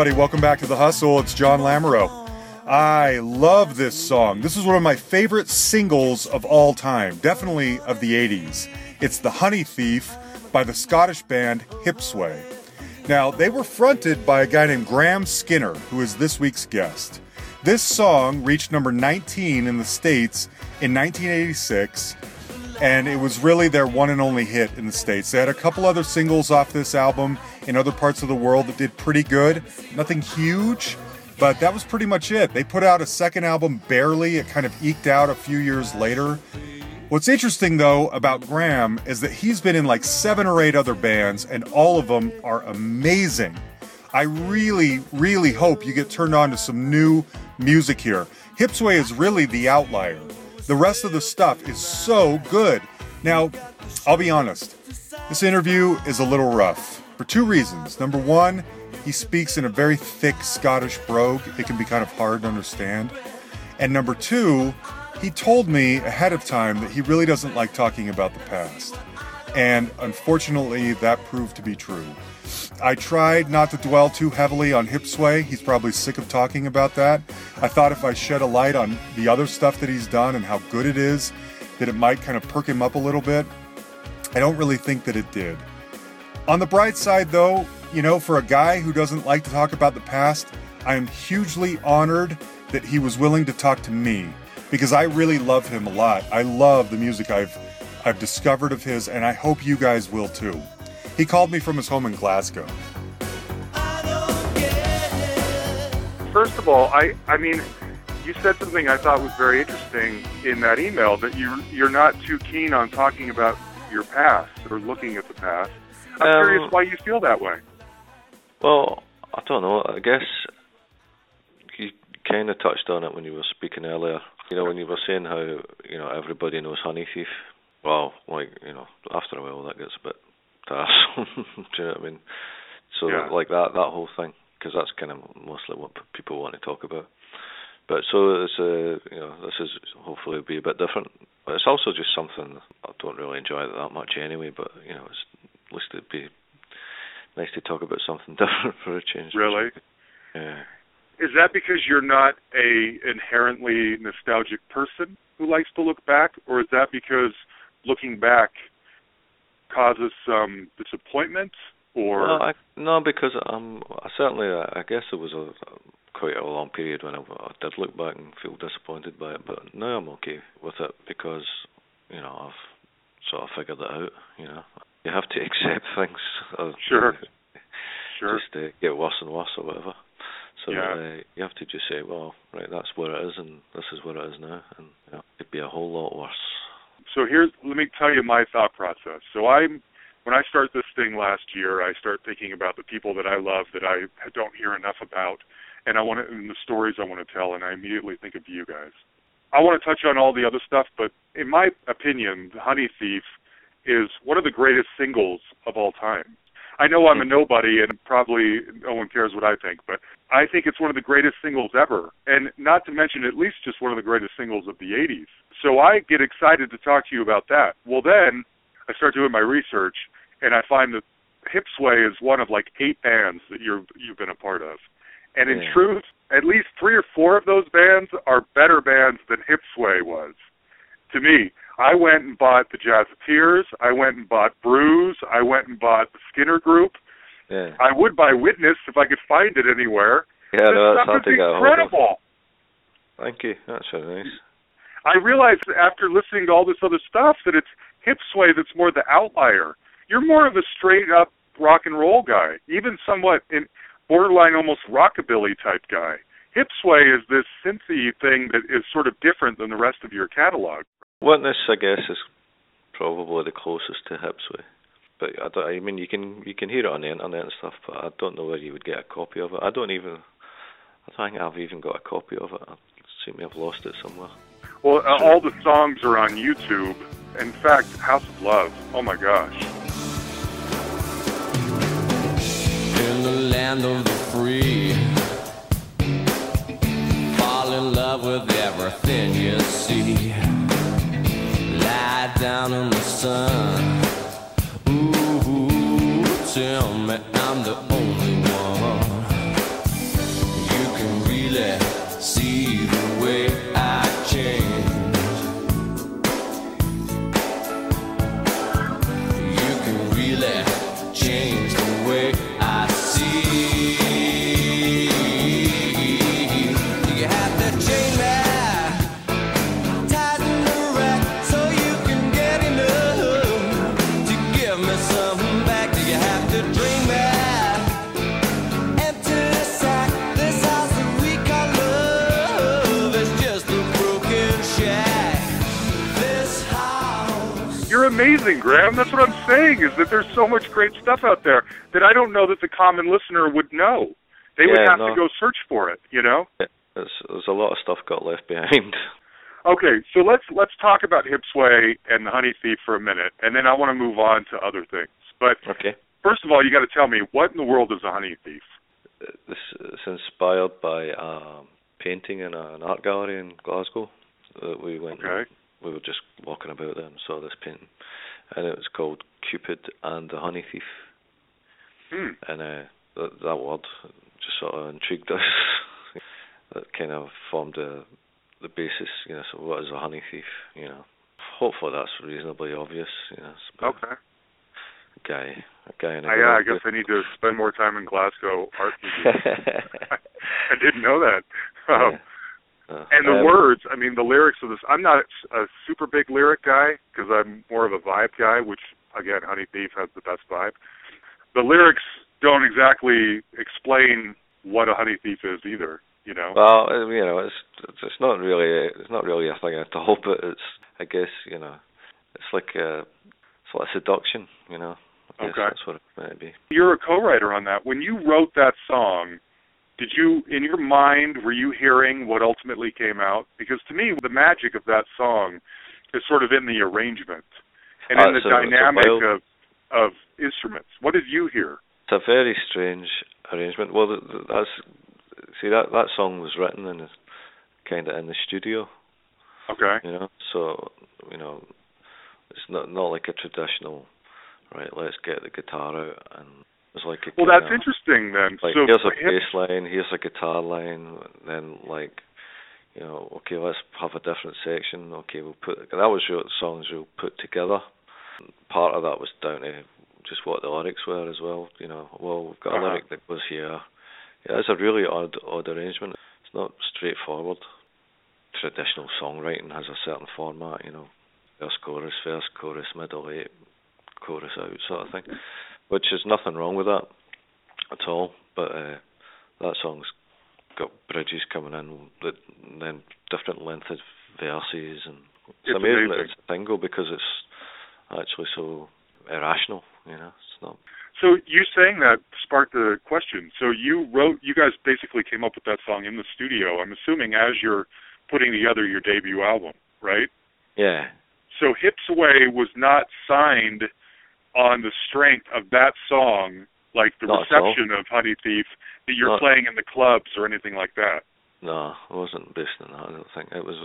everybody, welcome back to The Hustle. It's John Lamoureux. I love this song. This is one of my favorite singles of all time, definitely of the 80s. It's The Honey Thief by the Scottish band Hipsway. Now, they were fronted by a guy named Grahame Skinner, who is this week's guest. This song reached number 19 in the States in 1986, and it was really their one and only hit in the States. They had a couple other singles off this album in other parts of the world that did pretty good. Nothing huge, but that was pretty much it. They put out a second album barely, it kind of eked out a few years later. What's interesting though about Grahame is that he's been in like seven or eight other bands, and all of them are amazing. I really, really hope you get turned on to some new music here. Hipsway is really the outlier. The rest of the stuff is so good. Now, I'll be honest, this interview is a little rough for two reasons. Number one, he speaks in a very thick Scottish brogue, it can be kind of hard to understand. And number two, he told me ahead of time that he really doesn't like talking about the past. And unfortunately, that proved to be true. I tried not to dwell too heavily on Hipsway. He's probably sick of talking about that. I thought if I shed a light on the other stuff that he's done and how good it is, that it might kind of perk him up a little bit. I don't really think that it did. On the bright side, though, you know, for a guy who doesn't like to talk about the past, I am hugely honored that he was willing to talk to me because I really love him a lot. I love the music I've I've discovered of his and I hope you guys will too. He called me from his home in Glasgow. I don't get it. First of all, I I mean, you said something I thought was very interesting in that email that you you're not too keen on talking about your past or looking at the past. I'm Um, curious why you feel that way. Well, I don't know. I guess you kind of touched on it when you were speaking earlier. You know, when you were saying how you know everybody knows Honey Thief. Well, like you know, after a while that gets a bit tiresome. Do you know what I mean? So Yeah. like that that whole thing, because that's kind of mostly what p- people want to talk about. But so it's uh, you know this is hopefully be a bit different. But it's also just something I don't really enjoy that much anyway. But you know, it's at least it'd be nice to talk about something different for a change. Really? Yeah. Is that because you're not a inherently nostalgic person who likes to look back, or is that because looking back causes some disappointment? Or Well, I, no, because um, I certainly, I guess it was a, quite a long period when I, I did look back and feel disappointed by it, but now I'm okay with it because, you know, I've sort of figured it out. You know, you have to accept things. as Sure. sure, Just uh, get worse and worse or whatever. So Yeah. uh, you have to just say, well, right, that's where it is, and this is where it is now, and you know, it'd be a whole lot worse. So here's let me tell you my thought process. So I'm when I start this thing last year, I start thinking about the people that I love that I don't hear enough about, and I want to and the stories I want to tell, and I immediately think of you guys. I want to touch on all the other stuff, but in my opinion, The Honey Thief is one of the greatest singles of all time. I know I'm a nobody and probably no one cares what I think, but I think it's one of the greatest singles ever. And not to mention at least just one of the greatest singles of the 80s. So I get excited to talk to you about that. Well, then I start doing my research and I find that Hipsway is one of like eight bands that you're you've been a part of. And in Yeah. truth, at least three or four of those bands are better bands than Hipsway was. To me, I went and bought the Jazz Jazzateers. I went and bought Bruise. I went and bought the Skinner Group. Yeah. I would buy Witness if I could find it anywhere. Yeah, this no, that's stuff is to get a hold of. incredible. Thank you. That's very nice. I realized after listening to all this other stuff that it's Hipsway that's more the outlier. You're more of a straight up rock and roll guy, even somewhat in borderline almost rockabilly type guy. Hipsway is this synthy thing that is sort of different than the rest of your catalog. Witness, I guess, is probably the closest to Hipsway. But I, don't, I mean, you can you can hear it on the internet and stuff, but I don't know where you would get a copy of it. I don't even. I don't think I've even got a copy of it. I seem to have lost it somewhere. Well, uh, all the songs are on YouTube. In fact, House of Love. Oh my gosh. In the land of the free, fall in love with everything you see. Down in the sun. Ooh, tell me I'm the only amazing, Grahame. That's what I'm saying. Is that there's so much great stuff out there that I don't know that the common listener would know. They would have no. to go search for it. You know. There's, there's a lot of stuff got left behind. Okay, so let's let's talk about Hipsway and the Honey Thief for a minute, and then I want to move on to other things. But Okay. first of all, you got to tell me what in the world is a Honey Thief? This is inspired by um, painting in an art gallery in Glasgow. that we went. Okay. We were just walking about there and saw this painting, and it was called Cupid and the Honey Thief. Hmm. and uh, that, that word just sort of intrigued us. that kind of formed the the basis. You know, so what is a honey thief? You know, hopefully that's reasonably obvious. You know, Okay. a guy, a guy in a I, yeah, I guess I need to spend more time in Glasgow art museum. I didn't know that. Um, Uh, And the words, I mean, the lyrics of this. I'm not a super big lyric guy because I'm more of a vibe guy, which again, Honey Thief has the best vibe. The lyrics don't exactly explain what a honey thief is either. You know. Well, uh, you know, it's it's it's not really a, it's not really a thing at all, but it's I guess you know, it's like a it's like seduction. You know, I Okay. that's what it might be. You're a co-writer on that. When you wrote that song, did you, in your mind, were you hearing what ultimately came out? Because to me, the magic of that song is sort of in the arrangement and Ah, in the it's a- it's a dynamic wild- of of instruments. What did you hear? It's a very strange arrangement. Well, th- th- that's see that that song was written in kind of in the studio, Okay. you know. So you know, it's not not like a traditional, right? Let's get the guitar out and it's like a Well, that's interesting then. Like so here's a bass line, here's a guitar line, then like you know, okay, let's have a different section. Okay, we'll put that was your songs we'll put together. Part of that was down to just what the lyrics were as well. You know, well we've got Uh-huh. a lyric that goes here. Yeah, it's a really odd odd arrangement. It's not straightforward. Traditional songwriting has a certain format, you know, verse chorus, verse chorus, middle eight, chorus out sort of thing. Which is nothing wrong with that at all. But uh, that song's got bridges coming in, that, and then different length of verses, and it's, It's amazing, that amazing. it's a single because it's actually so irrational. You know, it's not. So you saying that sparked the question. So you wrote, you guys basically came up with that song in the studio. I'm assuming as you're putting together your debut album, right? Yeah, So Hipsway was not signed on the strength of that song, like the Not reception of Honey Thief that you're Not- playing in the clubs or anything like that. no, it wasn't based on that. I don't think it was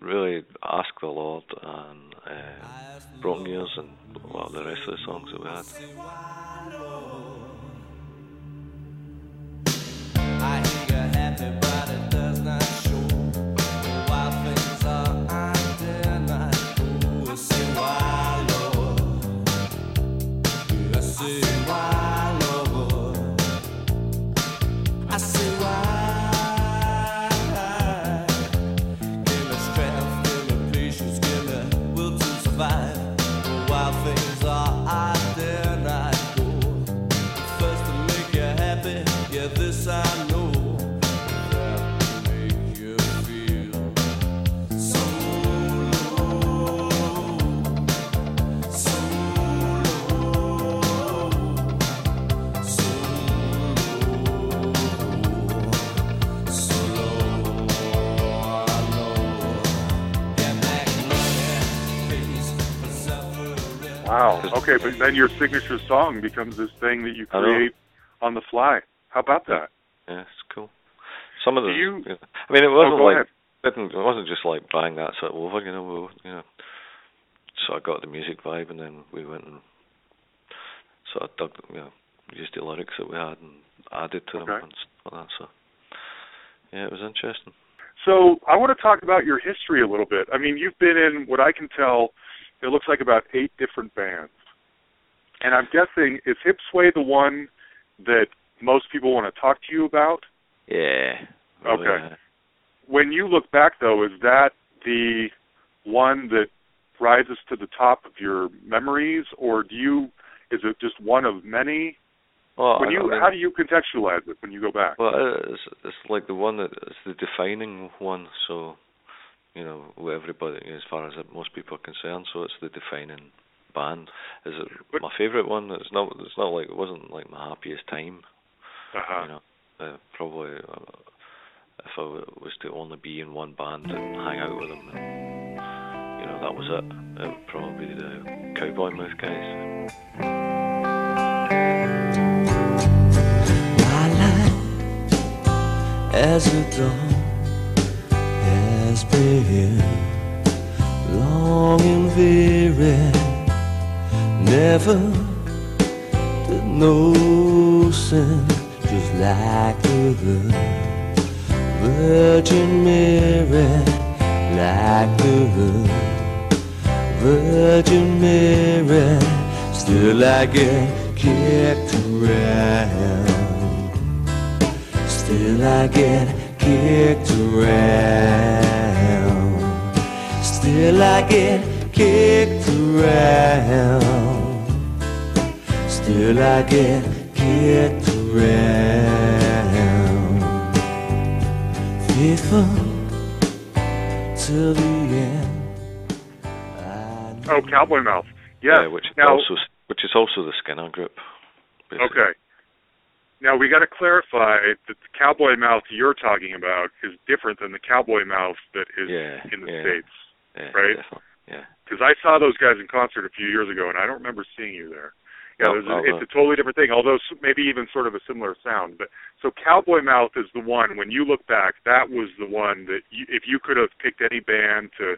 really Ask the Lord and uh, Broken Years and of the rest of the songs that we had. Okay, but then your signature song becomes this thing that you create on the fly. How about that? Yeah, it's cool. Some of the, you- I mean, it wasn't oh, like. It wasn't just like bang that's it over. You know, we, you know. So I got the music vibe, and then we went and sort of dug, you know, used the lyrics that we had and added to them Okay. and stuff like that. So yeah, it was interesting. So I want to talk about your history a little bit. I mean, you've been in what I can tell. It looks like about eight different bands, and I'm guessing is Hip Sway the one that most people want to talk to you about? Yeah. Okay. yeah. Uh, when you look back, though, is that the one that rises to the top of your memories, or do you? Is it just one of many? Well, When you, I mean, how do you contextualize it when you go back? Well, it's it's like the one that it's the defining one. So, you know, everybody as far as most people are concerned. So it's the defining band. Is it But- my favorite one? It's not. It's not like it wasn't like my happiest time. Uh-huh. You know, uh, probably uh, if I was to only be in one band and hang out with them, and, you know, that was it. It would probably be the Cowboy Mouth guys. My life as a dawn has been long and weary. Never did no sin, just like the Virgin Mary, like the Virgin Mary. Still I get kicked around. Still I get kicked around. Still I get kicked around. Still I get kicked around. Faithful till the end. Oh, Cowboy Mouth. Yes. Yeah, which is now, also which is also the Skinner group. basically. Okay. Now we got to clarify that the cowboy mouth you're talking about is different than the cowboy mouth that is Yeah, in the yeah. states. Yeah, right? definitely, Yeah. Because I saw those guys in concert a few years ago, and I don't remember seeing you there. Yeah, there's a, it's uh, a totally different thing. Although maybe even sort of a similar sound. But so cowboy mouth is the one. When you look back, that was the one that you, if you could have picked any band to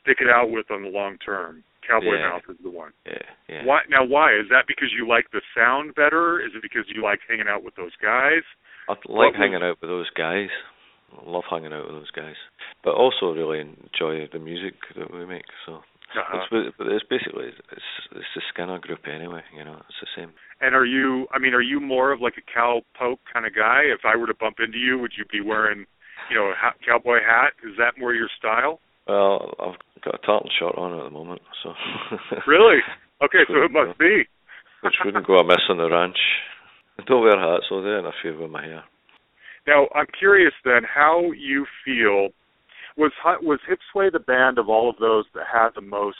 stick it out with on the long term, cowboy Yeah. mouth is the one. Yeah, yeah. Why now? Why is that? Because you like the sound better? Is it because you like hanging out with those guys? I like What was- hanging out with those guys. I love hanging out with those guys, but also really enjoy the music that we make. So Uh-huh. it's, but it's basically it's it's the Skinner group anyway. You know, it's the same. And are you? I mean, are you more of like a cowpoke kind of guy? If I were to bump into you, would you be wearing, you know, a ha- cowboy hat? Is that more your style? Well, I've got a tartan shirt on at the moment, so Really? Okay, so it must be. which wouldn't go amiss on the ranch. I don't wear hats, so they interfere with my hair. Now, I'm curious then how you feel. Was was Hipsway the band of all of those that had the most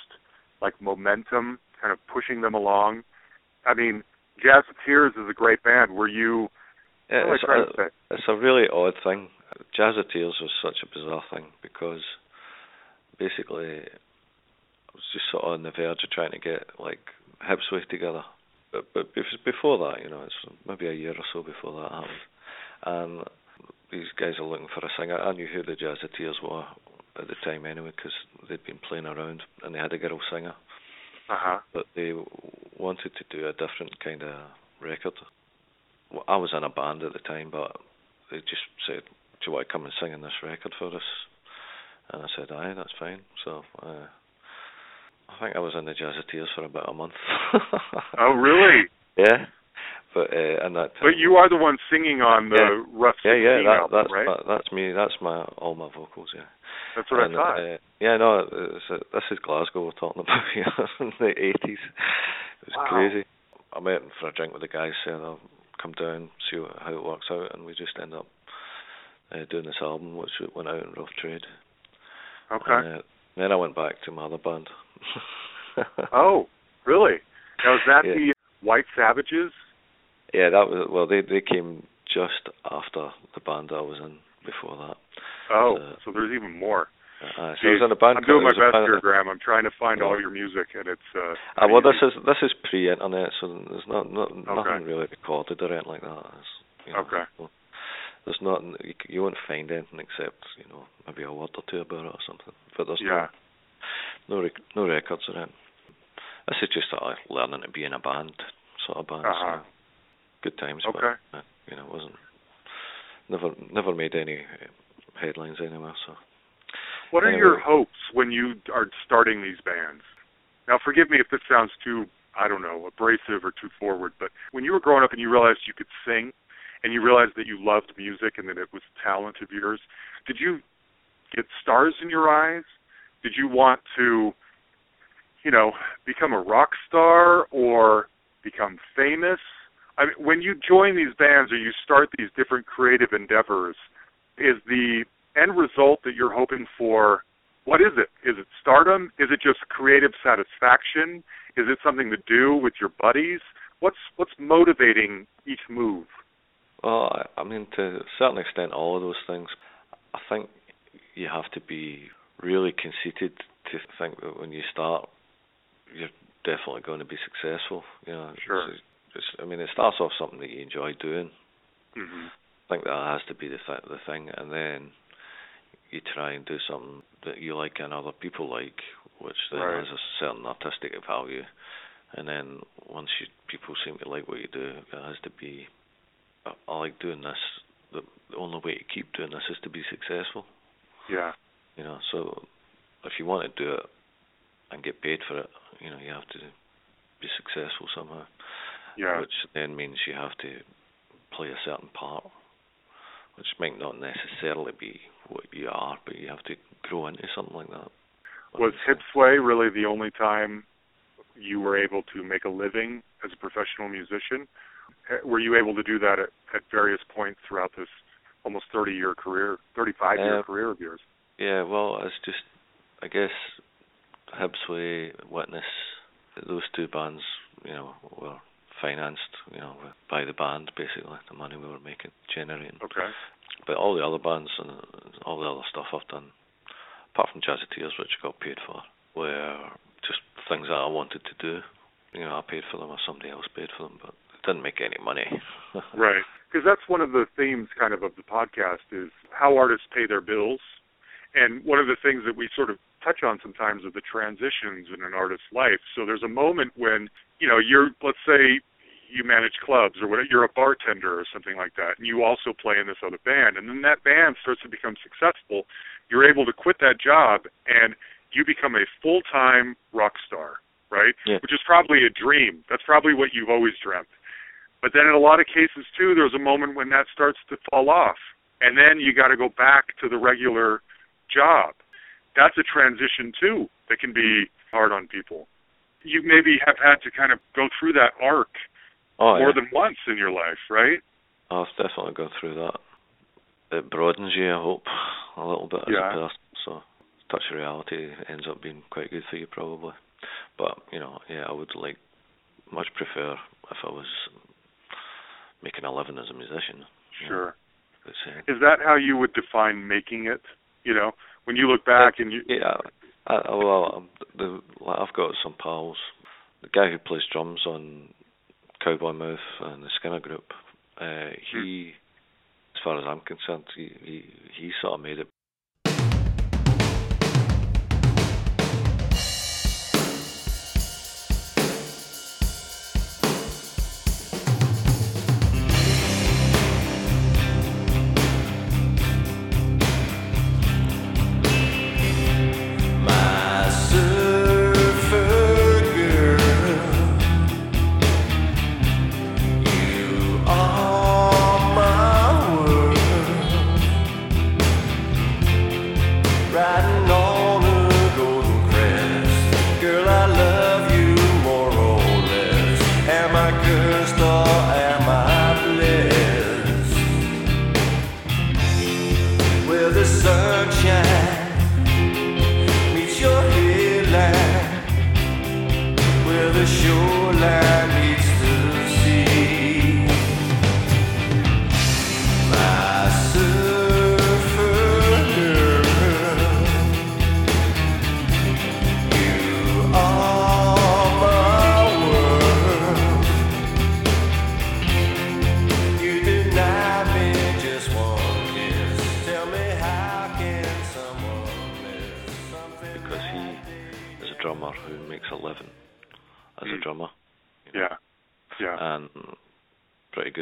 like momentum, kind of pushing them along? I mean, Jazz Tears is a great band. Were you? Yeah, what am I it's, a, it's a really odd thing. Jazz Tears was such a bizarre thing because basically I was just sort of on the verge of trying to get like Hipsway together. But but bef- before that, you know, it's maybe a year or so before that happened. And these guys are looking for a singer. I knew who the Jazzateers were at the time anyway because they'd been playing around and they had a girl singer. Uh huh. but they wanted to do a different kind of record. Well, I was in a band at the time, but they just said, "Do you want to come and sing in this record for us?" And I said, "Aye, that's fine." So uh, I think I was in the Jazzateers for about a month. Oh, really? yeah, but uh, and that. But you are the one singing on the Rough Yeah, yeah, 16 that, album, that's right? that, that's me. That's my all my vocals. Yeah. That's what And, I thought. Uh, yeah, no, it's, uh, this is Glasgow we're talking about here in the eighties. It was Wow. crazy. I met for a drink with the guys, said I'll come down, see what, how it works out, and we just end up uh, doing this album, which went out in rough trade. okay. And, uh, then I went back to my other band. oh, really? Now is that Yeah. the White Savages? Yeah, that was well. They they came just after the band I was in before that. Oh, Uh, so there's even more. Uh, so I was in a band. I'm doing my called- there was best here, Grahame. I'm trying to find Yeah. all your music, and it's uh. Uh, well, this is this is pre-internet, so there's not, not nothing really recorded or anything like that. You know, Okay. so- there's not you, you won't find anything except you know maybe a word or two about it or something. But there's Yeah. no no, rec- no records or anything. This is just sort of learning to be in a band sort of band. Uh-huh. So good times. Okay. But, uh, you know, it wasn't never never made any uh, headlines anywhere. So What are Anyway. your hopes when you are starting these bands? Now, forgive me if this sounds too, I don't know, abrasive or too forward, but when you were growing up and you realized you could sing and you realized that you loved music and that it was talent of yours, did you get stars in your eyes? Did you want to, you know, become a rock star or become famous? I mean, when you join these bands or you start these different creative endeavors, is the end result that you're hoping for what is it is it stardom is it just creative satisfaction is it something to do with your buddies what's what's motivating each move Well, I, I mean, to a certain extent, all of those things. I think you have to be really conceited to think that when you start, you're definitely going to be successful. You know, Sure. It's, I mean, it starts off something that you enjoy doing. mhm I think that has to be the th- the thing, and then you try and do something that you like and other people like, which then Right. has a certain artistic value. And then once you people seem to like what you do, it has to be. I, I like doing this. The, the only way to keep doing this is to be successful. yeah You know, so if you want to do it and get paid for it, you know, you have to be successful somehow yeah. Which then means you have to play a certain part, which might not necessarily be what you are, but you have to grow into something like that. was hipsway really the only time you were able to make a living as a professional musician? Eh, were you able to do that at, at various points throughout this almost 30 year career 35 year Uh, career of yours? Yeah, well, it's just, I guess, Hipsway, Witness, those two bands, you know, were financed, you know, by the band basically, the money we were making, generating. okay But all the other bands and all the other stuff I've done, apart from Jazzateers, which I got paid for, were just things that I wanted to do. You know, I paid for them or somebody else paid for them, but it didn't make any money. Right. Because that's one of the themes kind of of the podcast is how artists pay their bills. And one of the things that we sort of touch on sometimes are the transitions in an artist's life. So there's a moment when, you know, you're let's say you manage clubs or whatever, you're a bartender or something like that, and you also play in this other band, and then that band starts to become successful. You're able to quit that job and you become a full-time rock star, right? Yeah. Which is probably a dream. That's probably what you've always dreamt. But then in a lot of cases too, there's a moment when that starts to fall off, and then you got to go back to the regular job. That's a transition too that can be hard on people. You maybe have had to kind of go through that arc oh, more yeah. than once in your life, right? I've definitely gone through that. It broadens you, I hope, a little bit as a person. So, touch of reality ends up being quite good for you, probably. But you know, yeah, I would like much prefer if I was making a living as a musician. know, Sure. uh, Is that how you would define making it? You know, when you look back and you Yeah, I, well, the, like I've got some pals. The guy who plays drums on Cowboy Mouth and the Skinner Group, uh, he, as far as I'm concerned, he, he he sort of made it. riding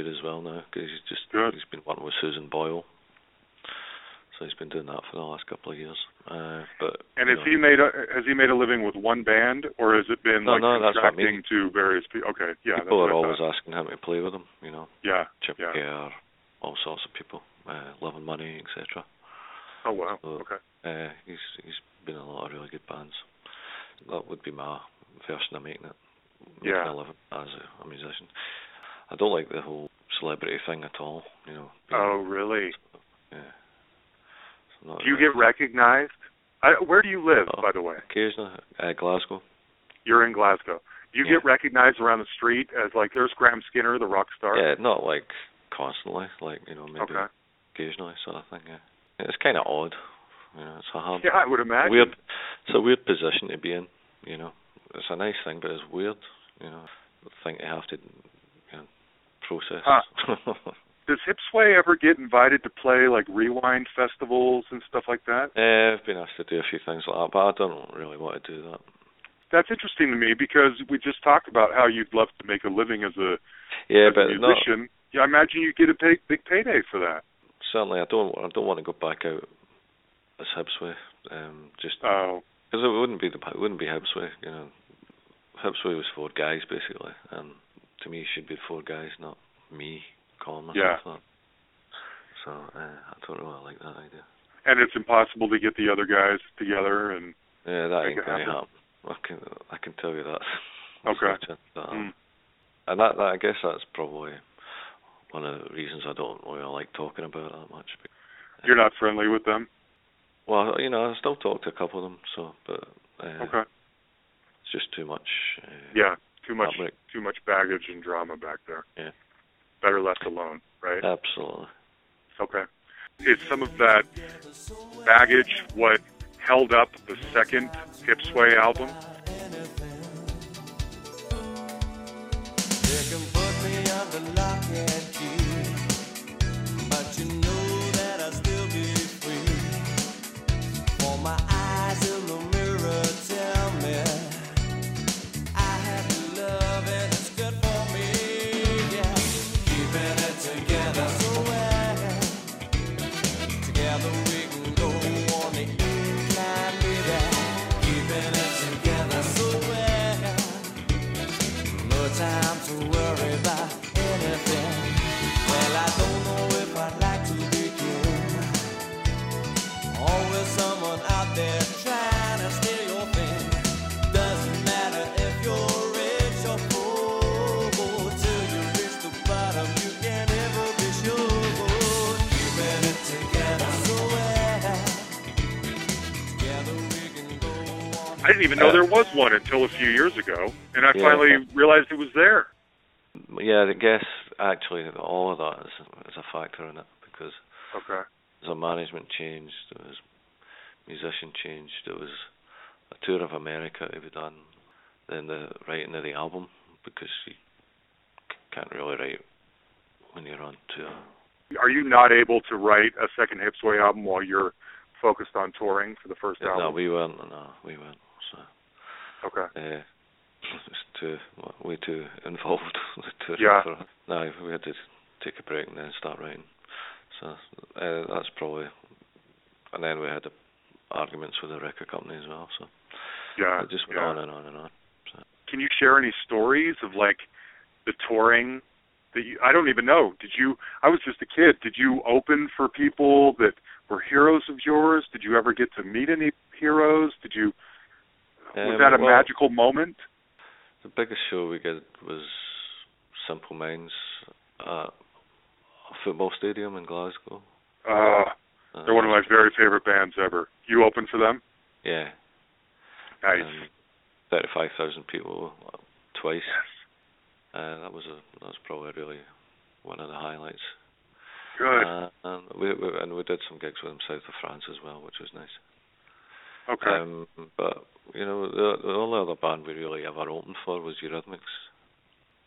good as well now because he's just Good. he's been working with Susan Boyle, so he's been doing that for the last couple of years. Uh, but and has know, he made a has he made a living with one band or has it been No, like no, that's I contracting mean. to various people? Okay, yeah. people are always asking him to play with them, you know, Yeah. Chip Yeah. All sorts of people, uh, Love and Money, etc. Oh wow. So- Okay. Uh, he's he's been in a lot of really good bands. That would be my version of making it. Making Yeah. a living as a, a musician. I don't like the whole celebrity thing at all. You know. Oh really? Yeah. Not Do you really- get recognized? I, where do you live, Oh. by the way? occasionally uh, Glasgow? You're in Glasgow. Do you Yeah. get recognized around the street as like there's Grahame Skinner, the rock star? Yeah, not like constantly. Like you know maybe Okay. occasionally sort of thing. Yeah. It's kind of odd. You know, it's a hard, Yeah, I would imagine. weird. It's a weird position to be in. You know, it's a nice thing, but it's weird. You know, the thing to have to process. Does Hipsway ever get invited to play like rewind festivals and stuff like that? Uh, I've been asked to do a few things like that, but I don't really want to do that. That's interesting to me because we just talked about how you'd love to make a living as a, Yeah, as a but not musician. Yeah, I imagine you get a big big payday for that. certainly. I don't. I don't want to go back out as Hipsway. Um, just Oh, because it wouldn't be the it wouldn't be Hipsway. You know, Hipsway was four guys basically, and to me, it should be four guys, not me calling myself Yeah. that. So uh, I don't really like that idea. and it's impossible to get the other guys together and Yeah, that ain't to happen. happen. I can I can tell you that. Okay. There's no chance that Mm. And that, that I guess that's probably one of the reasons I don't really like talking about it that much. you're not friendly with them. Well, you know, I still talk to a couple of them, so but uh, Okay. it's just too much. Uh, Yeah, too much Fabric. too much baggage and drama back there. Yeah. Better left alone, right? Absolutely. Okay. Is some of that baggage what held up the second Hipsway album? I didn't even know there was one until a few years ago, and I Yeah. finally realized it was there. Yeah, I guess actually all of that is, is a factor in it because Okay. there's a management change, there was musician change, there was a tour of America to be done, then the writing of the album because you can't really write when you're on tour. Are you not able to write a second Hipsway album while you're focused on touring for the first No, album? No, we weren't. No, we weren't. So Okay. uh, it's too well, way too involved. with touring Yeah. for- no, we had to take a break and then start writing. So uh, that's probably. And then we had the arguments with the record company as well. So Yeah. it just went yeah. on and on and on. Can you share any stories of like the touring that you I don't even know. Did you I was just a kid. Did you open for people that were heroes of yours? Did you ever get to meet any heroes? Did you was Um, that a well, magical moment? The biggest show we did was Simple Minds at a football stadium in Glasgow. Uh Uh, they're one of my very favorite bands ever. You opened for them? Yeah. Nice. Um, Thirty-five thousand people uh, twice. yes. Uh, that was a that was probably really one of the highlights. Good. Uh, and we, we and we did some gigs with them south of France as well, which was nice. okay. Um, but you know, the, the only other band we really ever opened for was Eurythmics.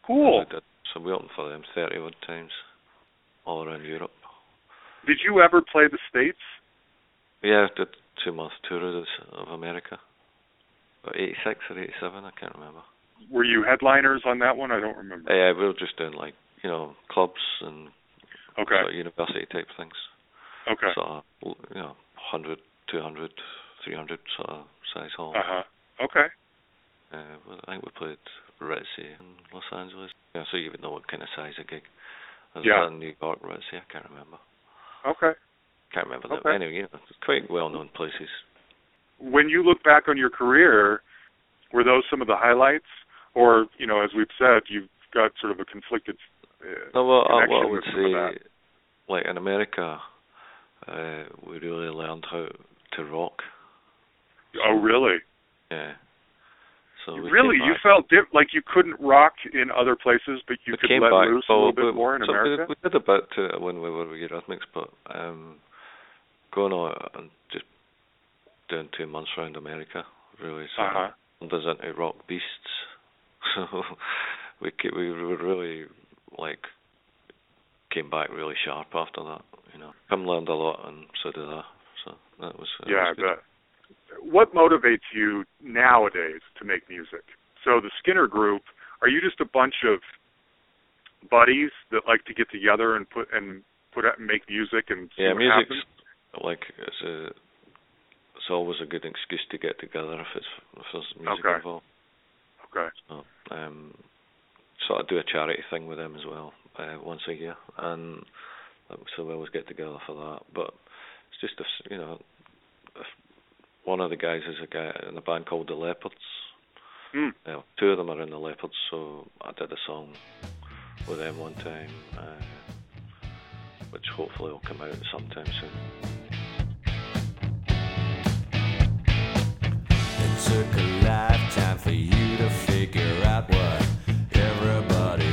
cool. We did, so we opened for them thirty odd times, all around Europe. Did you ever play the States? Yeah, did two month tour of, America 86 or 87, I can't remember. Were you headliners on that one? I don't remember. Yeah, we were just doing like you know clubs and Okay. sort of university type things. Okay. Sort of you know 100, 200, 300 sort of size halls. Uh huh. Okay. Uh, well, I think we played Ritzy in Los Angeles. Yeah, so you would know what kind of size a gig. Was Yeah. in New York, Ritzy? I can't remember. Okay. Can't remember that. Okay. Anyway, you know, it's quite well-known places. When you look back on your career, were those some of the highlights, or you know, as we've said, you've got sort of a conflicted. Uh, No, well, I, connection what I would of that. say, like in America, uh, we really learned how to rock. oh, really? Yeah. So we really, you felt dip- like you couldn't rock in other places, but you we could let back, loose a little bit more in so America. We, did a bit to it when we were with Eurythmics, but um, going on and just doing two months around America really sort Uh-huh. of turned us into rock beasts. So we we were really like came back really sharp after that. You know, Kim learned a lot, and so did I. So that was that yeah, was. What motivates you nowadays to make music? So the Skinner Group, are you just a bunch of buddies that like to get together and put and put out and make music and Yeah, music's happens? like it's a it's always a good excuse to get together if it's if there's music Okay. involved. Okay. So, um, sort of do a charity thing with them as well uh, once a year, and so we always get together for that. But it's just a, you know, if one of the guys is a guy in a band called the Leopards. Hmm. Yeah, two of them are in the Leopards, so I did a song with them one time, uh, which hopefully will come out sometime soon. It took a lifetime for you to figure out what everybody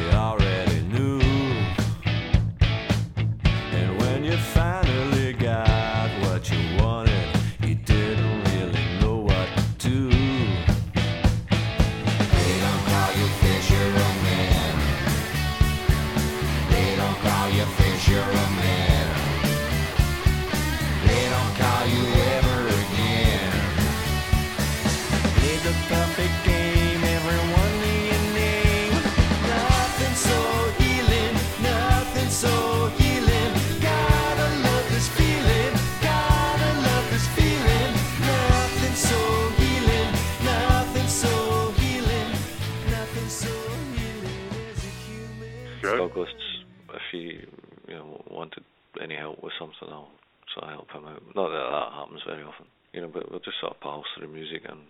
with something, I'll sort of help him out. Not that that happens very often, you know, but we'll just sort of pals through music and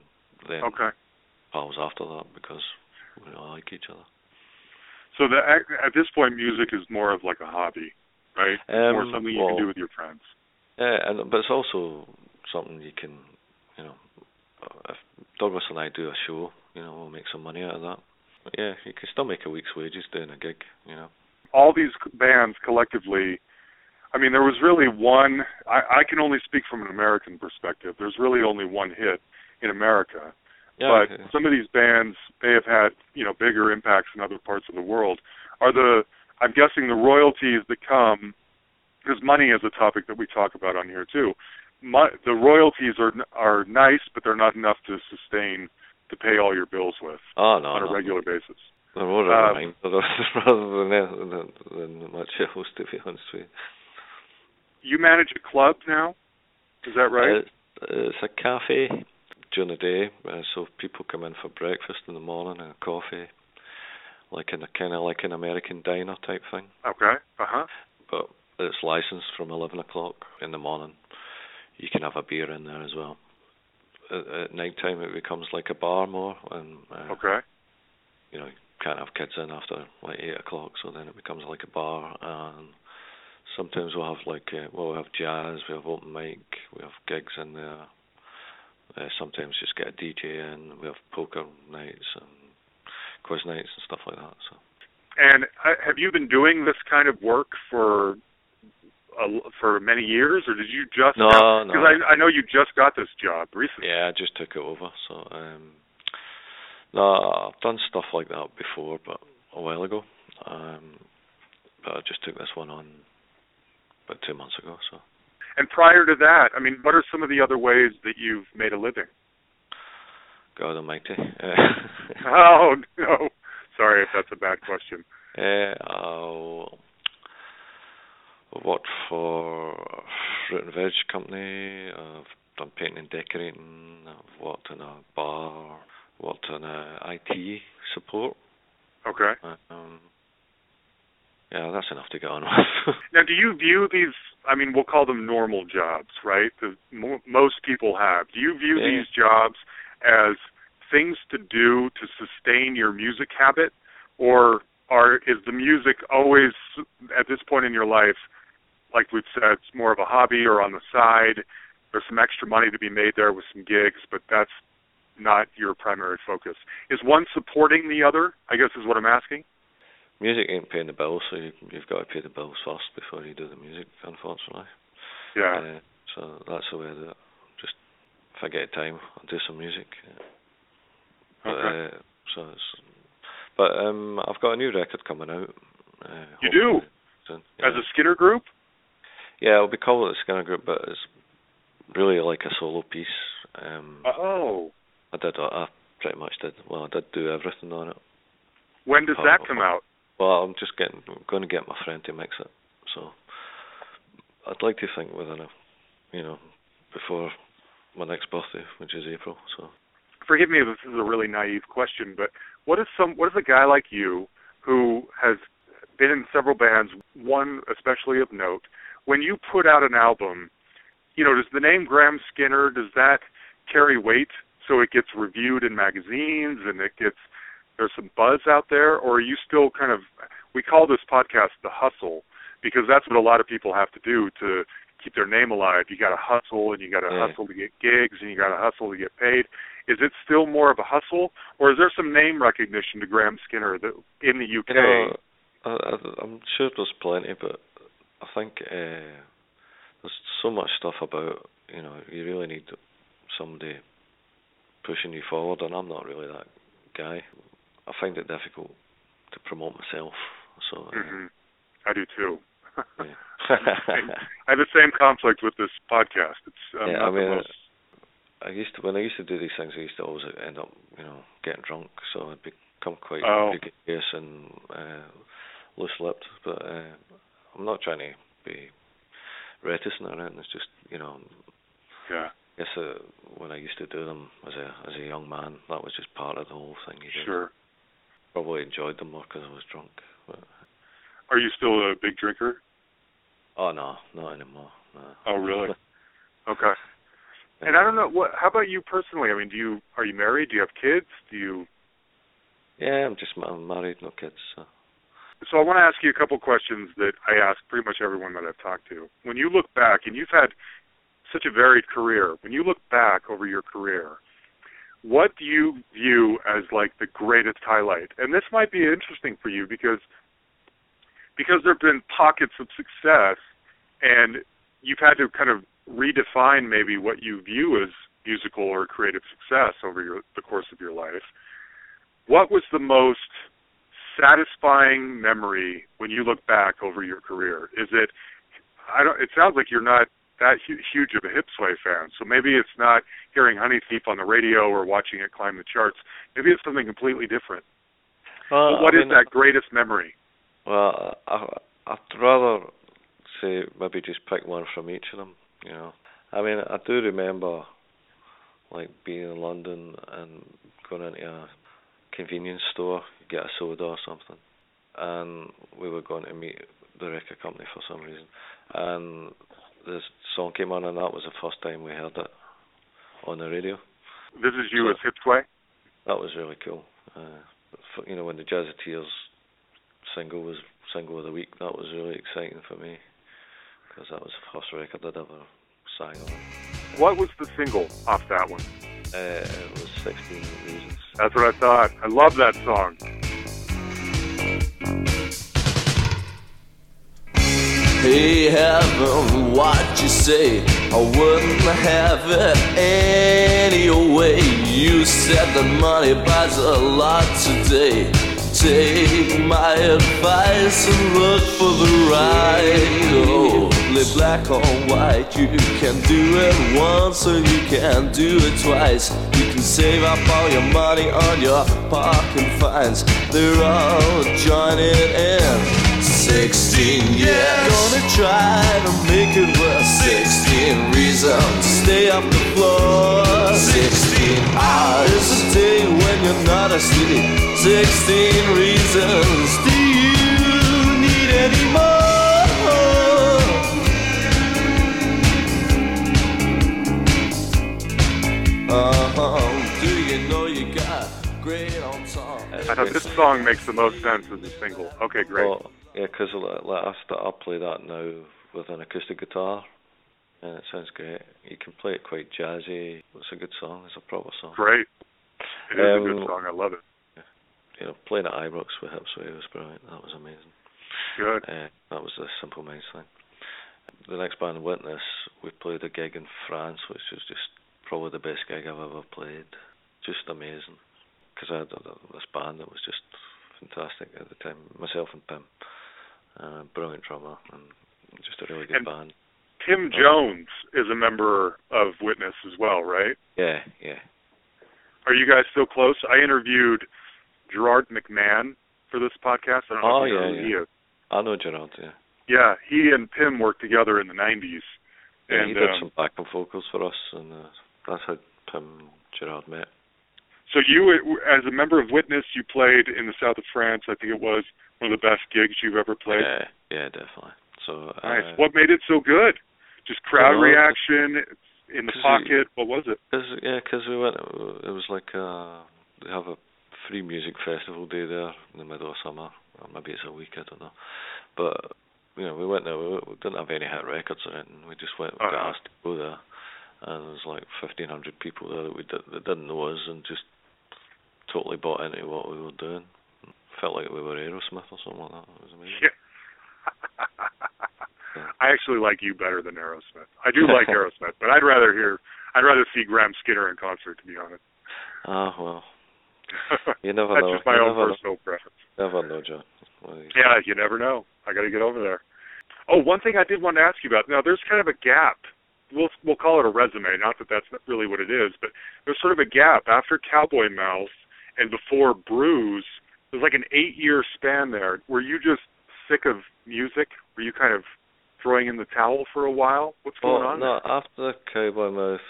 then Okay. pals after that because we all like each other. So the, at, at this point, music is more of like a hobby, right? Um, something you well- can do with your friends. Yeah, and but it's also something you can, you know, if Douglas and I do a show, you know, we'll make some money out of that. But yeah, you can still make a week's wages doing a gig, you know. all these bands collectively I mean there was really one I, I can only speak from an American perspective. There's really only one hit in America. Yeah, but yeah. some of these bands may have had, you know, bigger impacts in other parts of the world. Are the I'm guessing the royalties that come because money is a topic that we talk about on here too. Mo- the royalties are are nice, but they're not enough to sustain to pay all your bills with oh no, on a no. regular basis. They're more Um, rather than, than than much else, to be honest with you. You manage a club now, is that right? Uh, it's a cafe during the day, uh, so people come in for breakfast in the morning and a coffee, like in a kind of like an American diner type thing. okay. Uh huh. But it's licensed from eleven o'clock in the morning. You can have a beer in there as well. At, at night time, it becomes like a bar more, and uh, Okay. you know you can't have kids in after like eight o'clock, so then it becomes like a bar. And sometimes we'll have like uh, well, we have jazz, we have open mic, we have gigs in there. Uh, sometimes just get a DJ in. We have poker nights and quiz nights and stuff like that. So And uh, have you been doing this kind of work for a, for many years, or did you just? No, Because no. I, I know you just got this job recently. yeah, I just took it over. So um, no, I've done stuff like that before, but a while ago. Um, but I just took this one on about two months ago. So. And prior to that, I mean, what are some of the other ways that you've made a living? God Almighty. oh no, sorry if that's a bad question. Uh, I've worked for a fruit and veg company. I've done painting and decorating. I've worked in a bar. Worked in a IT support. Okay. Um, yeah, that's enough to get on with. Now, do you view these? I mean, we'll call them normal jobs, right? The mo- most people have. Do you view Yeah. these jobs as things to do to sustain your music habit, or are is the music always at this point in your life, like we've said, it's more of a hobby or on the side? There's some extra money to be made there with some gigs, but that's not your primary focus. Is one supporting the other? I guess is what I'm asking. Music ain't paying the bills, so you, you've got to pay the bills first before you do the music, unfortunately. Yeah. Uh, so that's the way I do it. Just if I get time, I'll do some music. Yeah. But, Okay. uh, so it's, but um, I've got a new record coming out. Uh, You do? soon. Yeah. As a Skinner group? yeah, it'll be called the Skinner Group, but it's really like a solo piece. Um, Oh. I did. I pretty much did. Well, I did do everything on it. When does that come out? Well, I'm just getting going to get my friend to mix it. So I'd like to think within a, you know, before my next birthday, which is April. So Forgive me if this is a really naive question, but what is some what is a guy like you who has been in several bands, one especially of note, when you put out an album, you know, does the name Grahame Skinner does that carry weight so it gets reviewed in magazines and it gets there's some buzz out there or are you still kind of we call this podcast the hustle because that's what a lot of people have to do to keep their name alive. You got to hustle and you got to Yeah. hustle to get gigs and you got to hustle to get paid. Is it still more of a hustle or is there some name recognition to Grahame Skinner that in the UK? you know, I, I'm sure there's plenty, but I think uh, there's so much stuff about. You know, you really need somebody pushing you forward, and I'm not really that guy. I find it difficult to promote myself. So. Uh, hmm I do too. yeah. I have the same conflict with this podcast. It's um, Yeah, I mean, most. I used to when I used to do these things. I used to always end up, you know, getting drunk. So I'd become quite Oh. and uh, loose-lipped. But uh, I'm not trying to be reticent or anything. It's just, you know, Yeah, I guess uh, when I used to do them as a as a young man, that was just part of the whole thing. You did. sure. Probably enjoyed them more because I was drunk. But, Are you still a big drinker? oh no, not anymore. No. Oh, really? Okay. And I don't know what. How about you personally? I mean, do you are you married? Do you have kids? Do you? Yeah, I'm just I'm married, no kids. So. So I want to ask you a couple questions that I ask pretty much everyone that I've talked to. When you look back, and you've had such a varied career, when you look back over your career, what do you view as like the greatest highlight? And this might be interesting for you because because there've been pockets of success and you've had to kind of redefine maybe what you view as musical or creative success over your the course of your life. What was the most satisfying memory when you look back over your career? Is it I don't it sounds like you're not that huge of a hip Hipsway fan. So maybe it's not hearing Honeythief on the radio or watching it climb the charts. Maybe it's something completely different. Well, what I is mean, that greatest memory? Well, I, I'd rather say maybe just pick one from each of them. You know, I mean, I do remember like being in London and going into a convenience store, get a soda or something, and we were going to meet the record company for some reason, and this song came on, and that was the first time we heard it on the radio. This is you So- as Hipsway? That was really cool. Uh, for, you know, when the Jazzateers single was single of the week, that was really exciting for me because that was the first record I'd ever sang on. What was the single off that one? Uh, it was 16 Reasons. That's what I thought. I love that song. Hey heaven, what you say? I wouldn't have it any way. You said that money buys a lot today. take my advice and look for the right. Oh, live black or white. You can do it once or you can do it twice. You can save up all your money on your parking fines. They're all joining in. 16 years. Gonna try to make it worth 16 reasons to stay off the floor. 16 hours a day when you're not asleep. 16 reasons. Do you need any more? Uh-huh. Do you know you got great on top? I thought this song makes the most sense as a single. Okay, great. Well, yeah, because like, I, I play that now with an acoustic guitar, and it sounds great. You can play it quite jazzy. It's a good song. It's a proper song. Great. It is a Um, good song. I love it. You know, playing at Ibrox with Hipsway was brilliant. That was amazing. Good. Uh, that was a Simple Minds thing. The next band, Witness, we played a gig in France, which was just probably the best gig I've ever played. Just amazing. Because I had this band that was just fantastic at the time. Myself and Pim. Uh, brilliant drummer and just a really good And- band. Pim Jones is a member of Witness as well, right? Yeah, yeah. Are you guys still close? I interviewed Gerard McMahon for this podcast. I don't know Oh, if you know yeah, he is. I know Gerard, yeah. Yeah, he and Pim worked together in the '90s, yeah and he did um, some backup vocals for us, and uh, that's how Pim and Gerard met. so you, as a member of Witness, you played in the south of France. I think it was one of the best gigs you've ever played. Yeah, yeah, definitely. So Nice. uh, what made it so good? Just crowd Well, reaction in the pocket. What was it? Cause, yeah, because we went. It was like uh, they have a free music festival day there in the middle of summer. Or maybe it's a week. I don't know. But you know, we went there. We, we didn't have any hit records or anything. We just went. We got Uh-huh. asked to go there, and there was like fifteen hundred people there that we did, that didn't know us and just totally bought into what we were doing. Felt like we were Aerosmith or something like that. It was amazing. Yeah. I actually like you better than Aerosmith. I do like Aerosmith, but I'd rather hear I'd rather see Grahame Skinner in concert to be honest. Ah well, You never That's know. just my You own never know. personal preference. never know, John. Yeah, you never know. I got to get over there. Oh, one thing I did want to ask you about. Now, there's kind of a gap. We'll we'll call it a resume. Not that that's really what it is, but there's sort of a gap after Cowboy Mouth and before Bruise. There's like an eight-year span there. Were you just sick of music? Were you kind of throwing in the towel for a while? What's going Well, on? no, after Cowboy Mouth,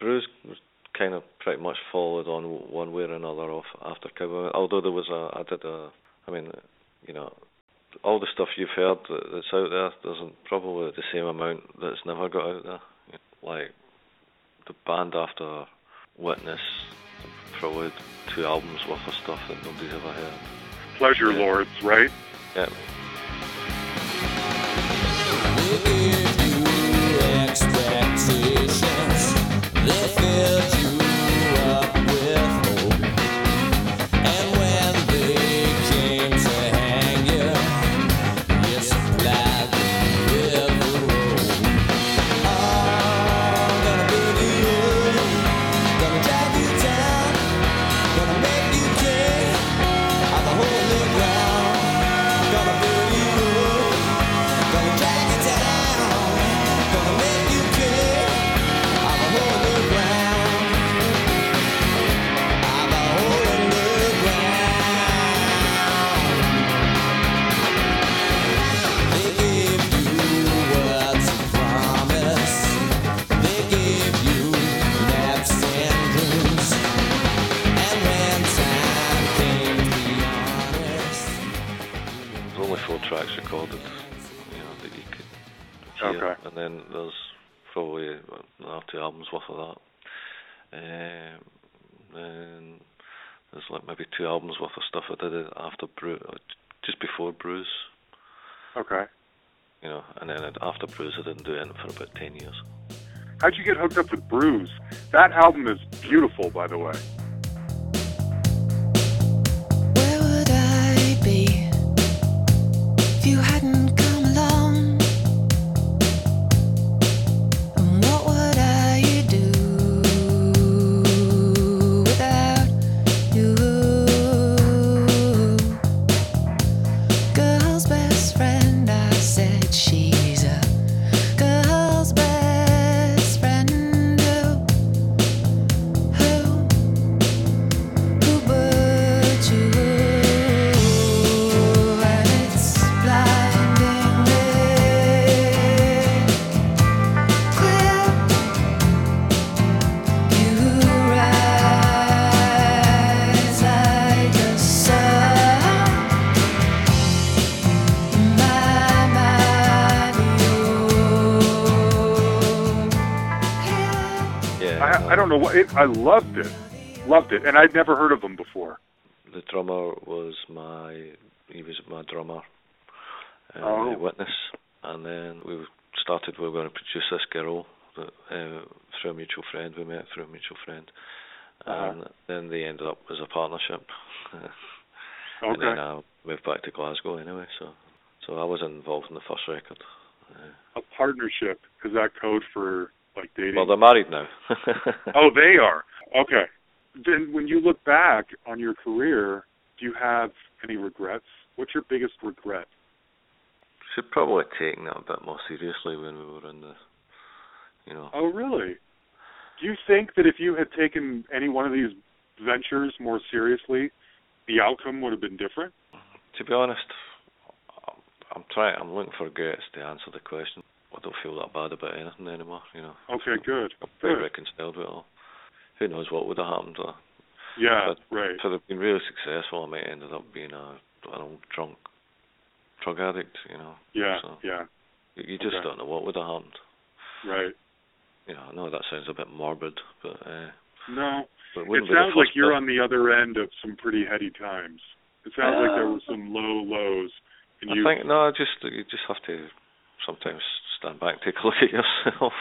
Bruce was kind of pretty much followed on one way or another off after Cowboy Mouth. Although there was a, I did a, I mean, you know, all the stuff you've heard that's out there, there's probably the same amount that's never got out there. Like the band after Witness, probably two albums worth of stuff that nobody's ever heard. Pleasure Lords, right? Yeah, expectations. They filled Two albums worth of that. Um, and there's like maybe two albums worth of stuff I did after Bruce, uh, just before Bruce. Okay. You know, and then after Bruce, I didn't do anything for about 10 years. How'd you get hooked up with Bruce? That album is beautiful, by the way. It, I loved it, loved it, and I'd never heard of them before. The drummer was my he was my drummer, uh, Oh. Witness, and then we started. We were going to produce this girl that, uh, through a mutual friend. We met through a mutual friend, Uh-huh. and then they ended up as a partnership. And Okay, then I moved back to Glasgow anyway, so so I wasn't involved in the first record. Uh, a partnership is that code for like dating? well, they're married now. oh, they are. Okay. Then, when you look back on your career, do you have any regrets? What's your biggest regret? Should probably have taken that a bit more seriously when we were in the, you know. Oh, really? Do you think that if you had taken any one of these ventures more seriously, the outcome would have been different? To be honest, I'm, I'm trying. I'm looking for guts to answer the question. I don't feel that bad about anything anymore. You know, Okay, good. I'm very Good. reconciled with it all. Who knows what would have happened? Uh, Yeah, but right. if I'd have been really successful, I might have ended up being a an old drunk drug addict. You know, Yeah, so yeah, you, just Okay. don't know what would have happened. right. You know, I know that sounds a bit morbid, but uh, No, but it it wouldn't be the sounds like you're bit. on the other end of some pretty heady times. It sounds like there Uh, were some low lows, and I you. think no, just you just have to sometimes stand back, and take a look at yourself.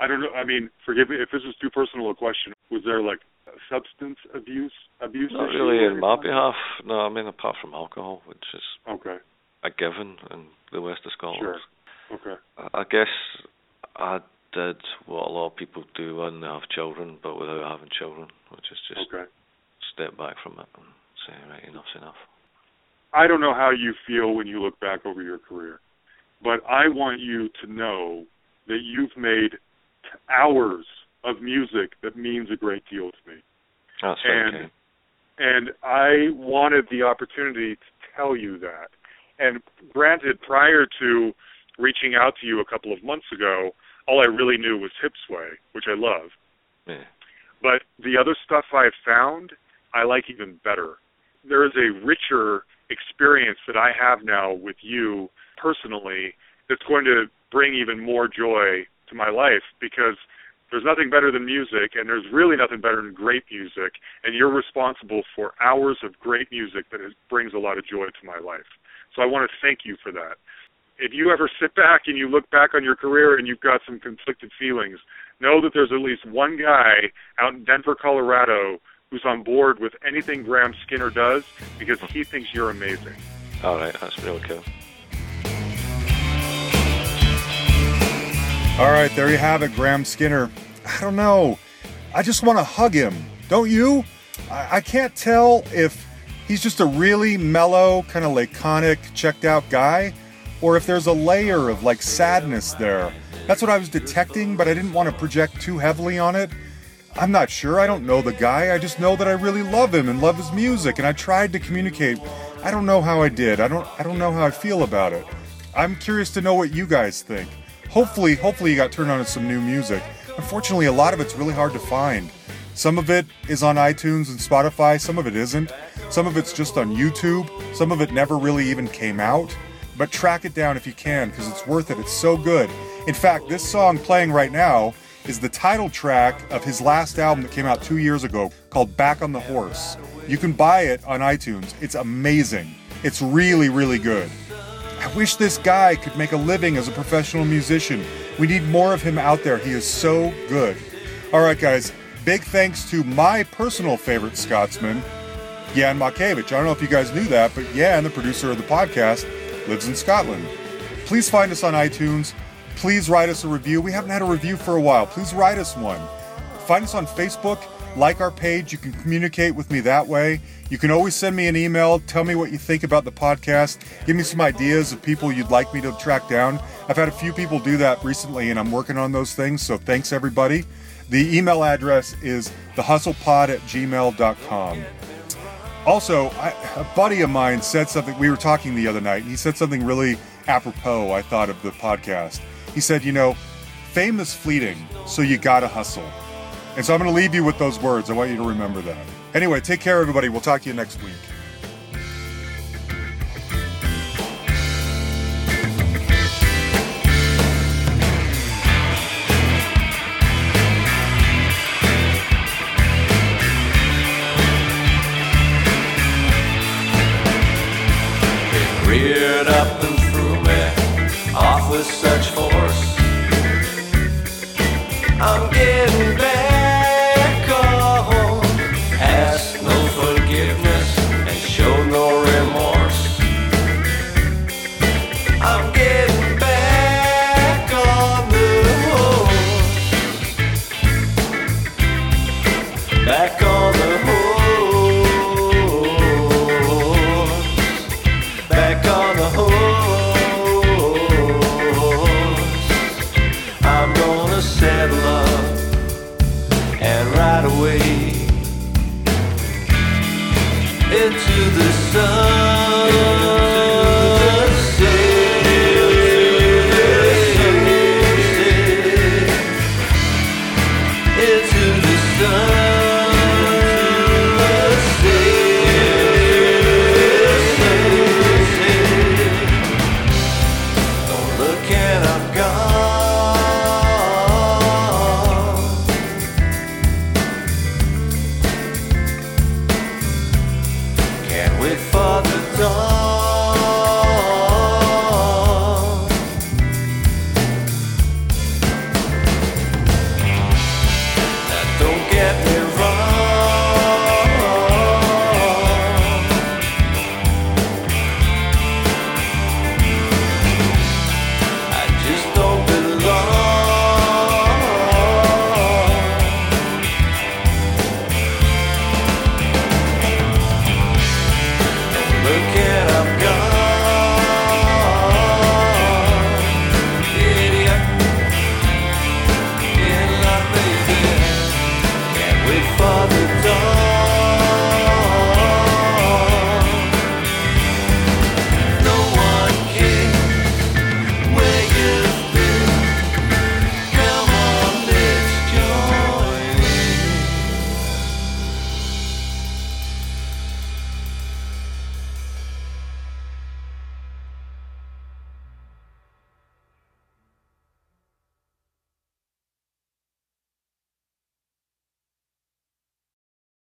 I don't know. I mean, forgive me if this is too personal a question. Was there like substance abuse abuse? Not really or in my behalf. No, I mean apart from alcohol, which is Okay, a given in the west of Scotland. sure. Okay. I I guess I did what a lot of people do when they have children, but without having children, which is just Okay. step back from it and say, right, enough's enough. I don't know how you feel when you look back over your career, but I want you to know that you've made hours of music that means a great deal to me. Oh, Very And and I wanted the opportunity to tell you that. And granted, prior to reaching out to you a couple of months ago, all I really knew was hip sway, which I love. Yeah. But the other stuff I've found, I like even better. There is a richer experience that I have now with you personally that's going to bring even more joy to my life because there's nothing better than music and there's really nothing better than great music and you're responsible for hours of great music that is, brings a lot of joy to my life. So I want to thank you for that. If you ever sit back and you look back on your career and you've got some conflicted feelings, know that there's at least one guy out in Denver, Colorado who's on board with anything Grahame Skinner does because he thinks you're amazing. All right, that's really cool. All right, there you have it, Grahame Skinner. I don't know. I just want to hug him. Don't you? I, I can't tell if he's just a really mellow, kind of laconic, checked out guy, or if there's a layer of like sadness there. That's what I was detecting, but I didn't want to project too heavily on it. I'm not sure. I don't know the guy. I just know that I really love him and love his music, and I tried to communicate. I don't know how I did. I don't. I don't know how I feel about it. I'm curious to know what you guys think. Hopefully, hopefully you got turned on to some new music. Unfortunately, a lot of it's really hard to find. Some of it is on iTunes and Spotify, some of it isn't. Some of it's just on YouTube. Some of it never really even came out. But track it down if you can because it's worth it. It's so good. In fact, this song playing right now is the title track of his last album that came out 2 years ago called Back on the Horse. You can buy it on iTunes. It's amazing. It's really really good. I wish this guy could make a living as a professional musician. We need more of him out there. He is so good. All right, guys, big thanks to my personal favorite Scotsman, Jan Makevich. I don't know if you guys knew that, but Jan, the producer of the podcast, lives in Scotland. Please find us on iTunes. Please write us a review. We haven't had a review for a while. Please write us one. Find us on Facebook, like our page. You can communicate with me that way. You can always send me an email. Tell me what you think about the podcast. Give me some ideas of people you'd like me to track down. I've had a few people do that recently, and I'm working on those things. So thanks, everybody. The email address is thehustlepod at gmail.com. Also, I, a buddy of mine said something. We were talking the other night, and he said something really apropos, I thought, of the podcast. He said, You know, fame is fleeting, so you gotta hustle. And so I'm gonna leave you with those words. I want you to remember that. Anyway, take care, everybody. We'll talk to you next week. reared up and threw me off with such